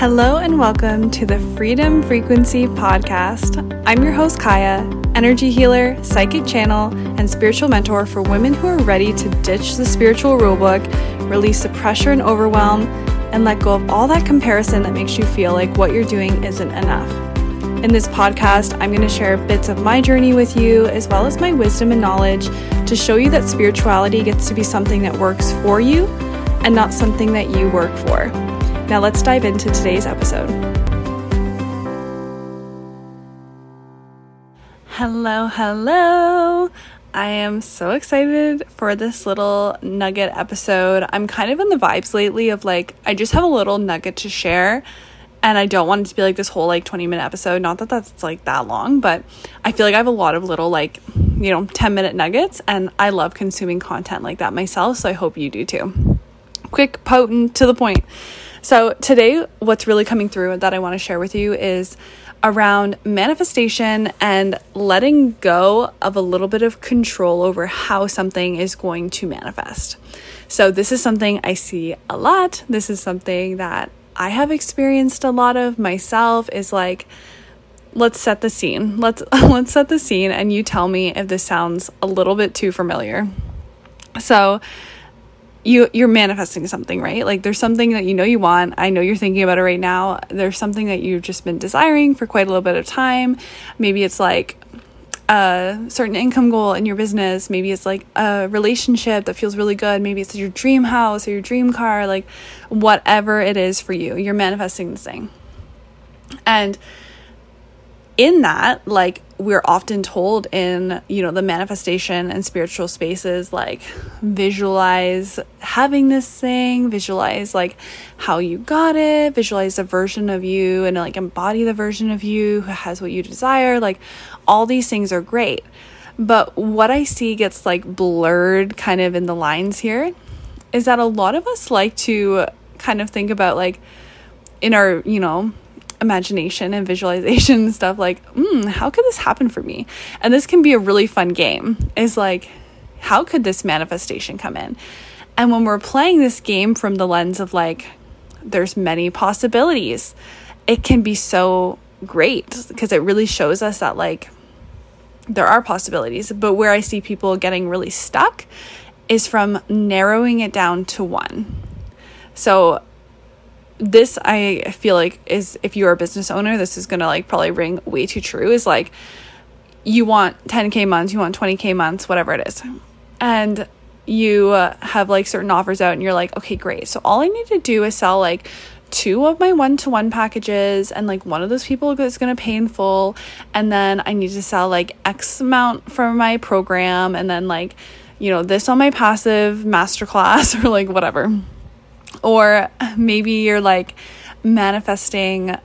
Hello and welcome to the Freedom Frequency Podcast. I'm your host, Kiah, energy healer, psychic channel, and spiritual mentor for women who are ready to ditch the spiritual rulebook, release the pressure and overwhelm, and let go of all that comparison that makes you feel like what you're doing isn't enough. In this podcast, I'm going to share bits of my journey with you, as well as my wisdom and knowledge, to show you that spirituality gets to be something that works for you and not something that you work for. Now let's dive into today's episode. Hello, hello. I am so excited for this little nugget episode. I'm kind of in the vibes lately of like, I just have a little nugget to share and I don't want it to be like this whole like 20 minute episode. Not that that's like that long, but I feel like I have a lot of little like, you know, 10 minute nuggets and I love consuming content like that myself. So I hope you do too. Quick, potent, to the point. So, today, what's really coming through that I want to share with you is around manifestation and letting go of a little bit of control over how something is going to manifest. So, this is something I see a lot. This is something that I have experienced a lot of myself is like let's set the scene. Let's let's set the scene and you tell me if this sounds a little bit too familiar. So, you you're manifesting something, right? Like there's something that you know you want. I know you're thinking about it right now. There's something that you've just been desiring for quite a little bit of time. Maybe it's like a certain income goal in your business. Maybe it's like a relationship that feels really good. Maybe it's your dream house or your dream car, like whatever it is for you. You're manifesting this thing. And in that, like we're often told in, you know, the manifestation and spiritual spaces, like visualize having this thing, visualize like how you got it, visualize a version of you and like embody the version of you who has what you desire. Like all these things are great. But what I see gets like blurred kind of in the lines here is that a lot of us like to kind of think about like in our, you know, imagination and visualization and stuff like, hmm, how could this happen for me? And this can be a really fun game. Is like, how could this manifestation come in? And when we're playing this game from the lens of like, there's many possibilities, it can be so great because it really shows us that like there are possibilities. But where I see people getting really stuck is from narrowing it down to one. So this I feel like is if you're a business owner, this is gonna like probably ring way too true. Is like you want 10k months, you want 20k months, whatever it is, and you uh, have like certain offers out, and you're like, okay, great. So all I need to do is sell like two of my one to one packages, and like one of those people is gonna pay in full, and then I need to sell like X amount for my program, and then like you know this on my passive masterclass or like whatever or maybe you're like manifesting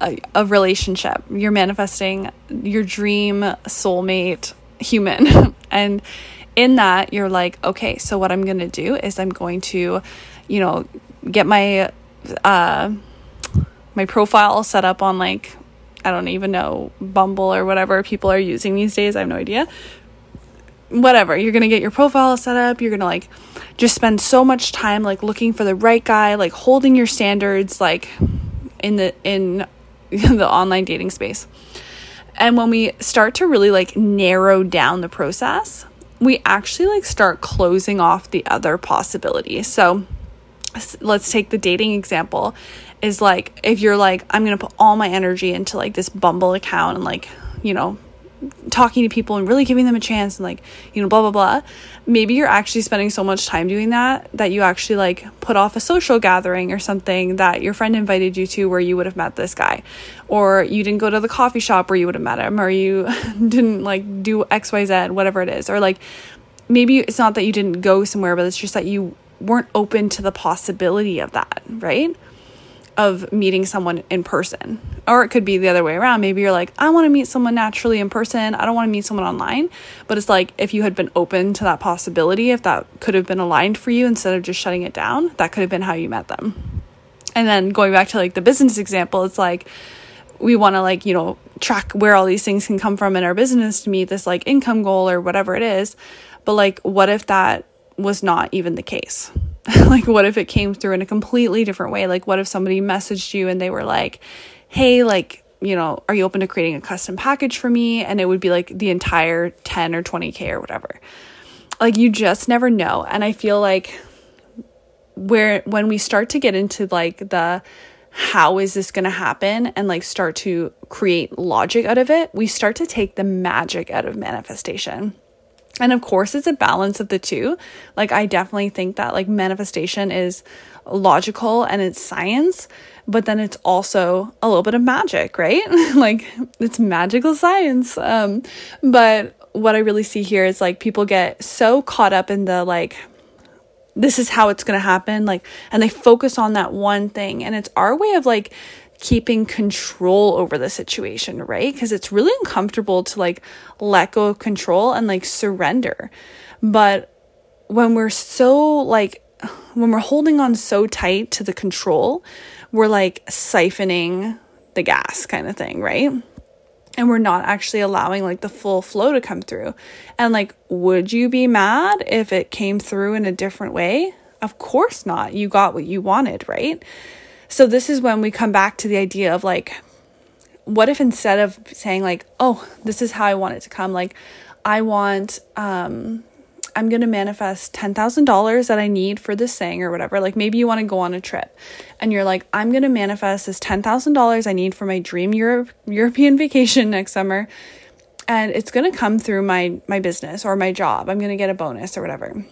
a, a relationship, you're manifesting your dream soulmate human. and in that, you're like, okay, so what I'm going to do is I'm going to, you know, get my, uh, my profile set up on like I don't even know Bumble or whatever people are using these days. I have no idea whatever you're gonna get your profile set up you're gonna like just spend so much time like looking for the right guy like holding your standards like in the in the online dating space. And when we start to really like narrow down the process we actually like start closing off the other possibilities. So let's take the dating example is like if you're like i'm gonna put all my energy into like this bumble account and like you know talking to people and really giving them a chance and like you know blah blah blah maybe you're actually spending so much time doing that that you actually like put off a social gathering or something that your friend invited you to where you would have met this guy. Or you didn't go to the coffee shop where you would have met him or you didn't like do xyz whatever it is. Or like maybe it's not that you didn't go somewhere but it's just that you weren't open to the possibility of that right of meeting someone in person. Or it could be the other way around. Maybe you're like, I want to meet someone naturally in person. I don't want to meet someone online. But it's like if you had been open to that possibility, if that could have been aligned for you instead of just shutting it down, that could have been how you met them. And then going back to like the business example, it's like we want to like, you know, track where all these things can come from in our business to meet this like income goal or whatever it is. But like what if that was not even the case? like, what if it came through in a completely different way? Like, what if somebody messaged you and they were like, hey, like, you know, are you open to creating a custom package for me? And it would be like the entire 10 or 20K or whatever. Like, you just never know. And I feel like where when we start to get into like the how is this going to happen and like start to create logic out of it, we start to take the magic out of manifestation. And of course, it's a balance of the two. Like, I definitely think that like manifestation is logical and it's science, but then it's also a little bit of magic, right? like, it's magical science. Um, but what I really see here is like people get so caught up in the like, this is how it's going to happen like and they focus on that one thing and it's our way of like keeping control over the situation right because it's really uncomfortable to like let go of control and like surrender but when we're so like when we're holding on so tight to the control we're like siphoning the gas kind of thing right and we're not actually allowing like the full flow to come through. And like, would you be mad if it came through in a different way? Of course not. You got what you wanted, right? So, this is when we come back to the idea of like, what if instead of saying, like, oh, this is how I want it to come, like, I want, um, I'm going to manifest $10,000 that I need for this thing or whatever. Like maybe you want to go on a trip and you're like, I'm going to manifest this $10,000 I need for my dream Europe, European vacation next summer. And it's going to come through my my business or my job. I'm going to get a bonus or whatever.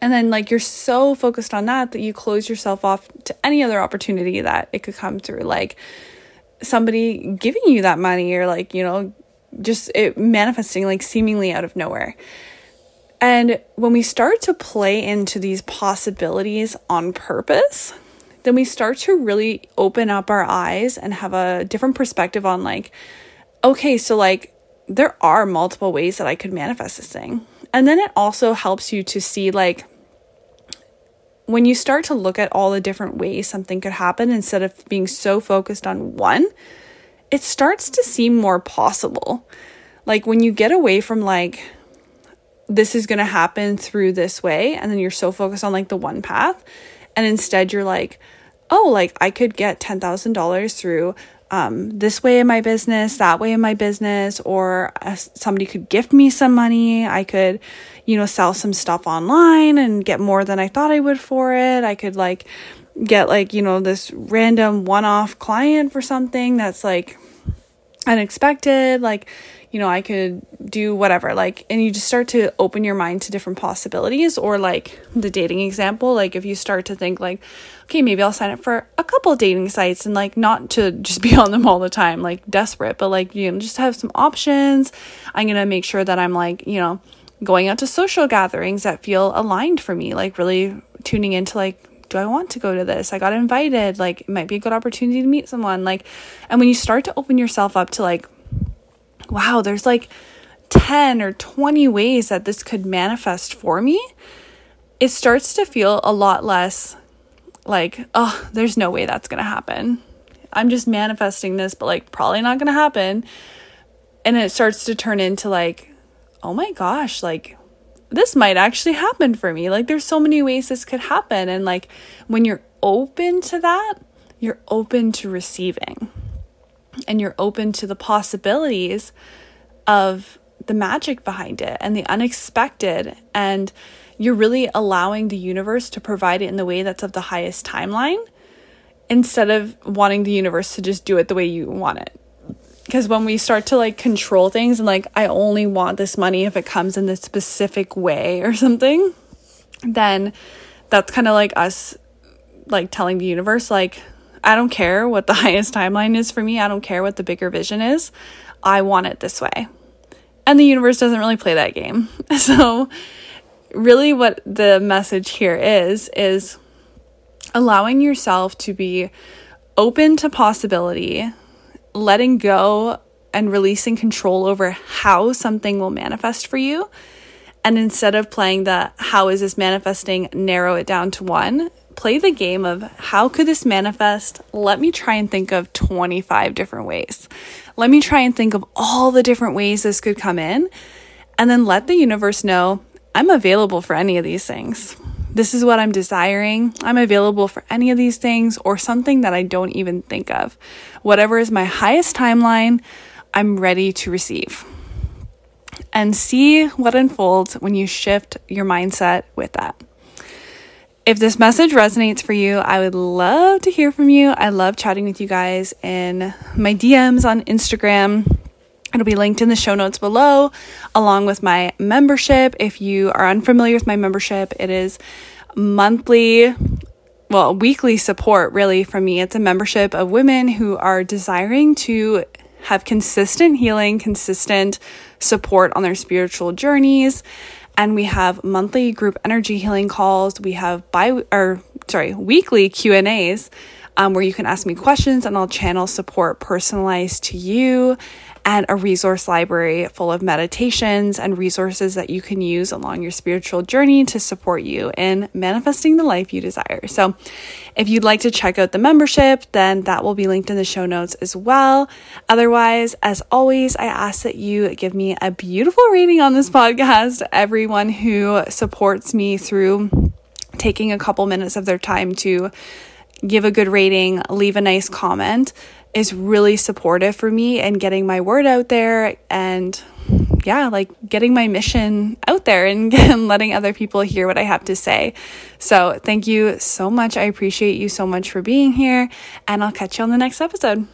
And then like you're so focused on that that you close yourself off to any other opportunity that it could come through like somebody giving you that money or like, you know, just it manifesting like seemingly out of nowhere. And when we start to play into these possibilities on purpose, then we start to really open up our eyes and have a different perspective on, like, okay, so like there are multiple ways that I could manifest this thing. And then it also helps you to see, like, when you start to look at all the different ways something could happen instead of being so focused on one, it starts to seem more possible. Like, when you get away from, like, this is going to happen through this way and then you're so focused on like the one path and instead you're like oh like i could get $10000 through um, this way in my business that way in my business or uh, somebody could gift me some money. I could you know sell some stuff online and get more than i thought i would for it. I could like get like you know this random one-off client for something that's like unexpected. Like you know, I could do whatever. Like, and you just start to open your mind to different possibilities. Or, like, the dating example, like, if you start to think, like, okay, maybe I'll sign up for a couple dating sites and, like, not to just be on them all the time, like, desperate, but, like, you know, just have some options. I'm going to make sure that I'm, like, you know, going out to social gatherings that feel aligned for me, like, really tuning into, like, do I want to go to this? I got invited. Like, it might be a good opportunity to meet someone. Like, and when you start to open yourself up to, like, wow, there's like 10 or 20 ways that this could manifest for me, it starts to feel a lot less like, oh, there's no way that's going to happen. I'm just manifesting this, but like probably not going to happen. And it starts to turn into like, oh my gosh, like this might actually happen for me. Like there's so many ways this could happen. And like when you're open to that, you're open to receiving and you're open to the possibilities of the magic behind it and the unexpected and you're really allowing the universe to provide it in the way that's of the highest timeline instead of wanting the universe to just do it the way you want it. Because when we start to like control things and like I only want this money if it comes in this specific way or something then that's kind of like us like telling the universe like I don't care what the highest timeline is for me. I don't care what the bigger vision is. I want it this way. And the universe doesn't really play that game. So, really, what the message here is, is allowing yourself to be open to possibility, letting go and releasing control over how something will manifest for you. And instead of playing the how is this manifesting, narrow it down to one, play the game of how could this manifest? Let me try and think of 25 different ways. Let me try and think of all the different ways this could come in. And then let the universe know I'm available for any of these things. this is what I'm desiring. I'm available for any of these things or something that I don't even think of. Whatever is my highest timeline, I'm ready to receive. And see what unfolds when you shift your mindset with that. If this message resonates for you, I would love to hear from you. I love chatting with you guys in my DMs on Instagram. It'll be linked in the show notes below, along with my membership. If you are unfamiliar with my membership, it is monthly, well, weekly support really from me. It's a membership of women who are desiring to have consistent healing, consistent support on their spiritual journeys and we have monthly group energy healing calls. We have bi or sorry, weekly Q&As um, where you can ask me questions and I'll channel support personalized to you and a resource library full of meditations and resources that you can use along your spiritual journey to support you in manifesting the life you desire. So, if you'd like to check out the membership, then that will be linked in the show notes as well. Otherwise, as always, I ask that you give me a beautiful rating on this podcast. Everyone who supports me through taking a couple minutes of their time to give a good rating, leave a nice comment is really supportive for me and getting my word out there and yeah, like getting my mission out there and, letting other people hear what I have to say. So, thank you so much. I appreciate you so much for being here, and I'll catch you on the next episode.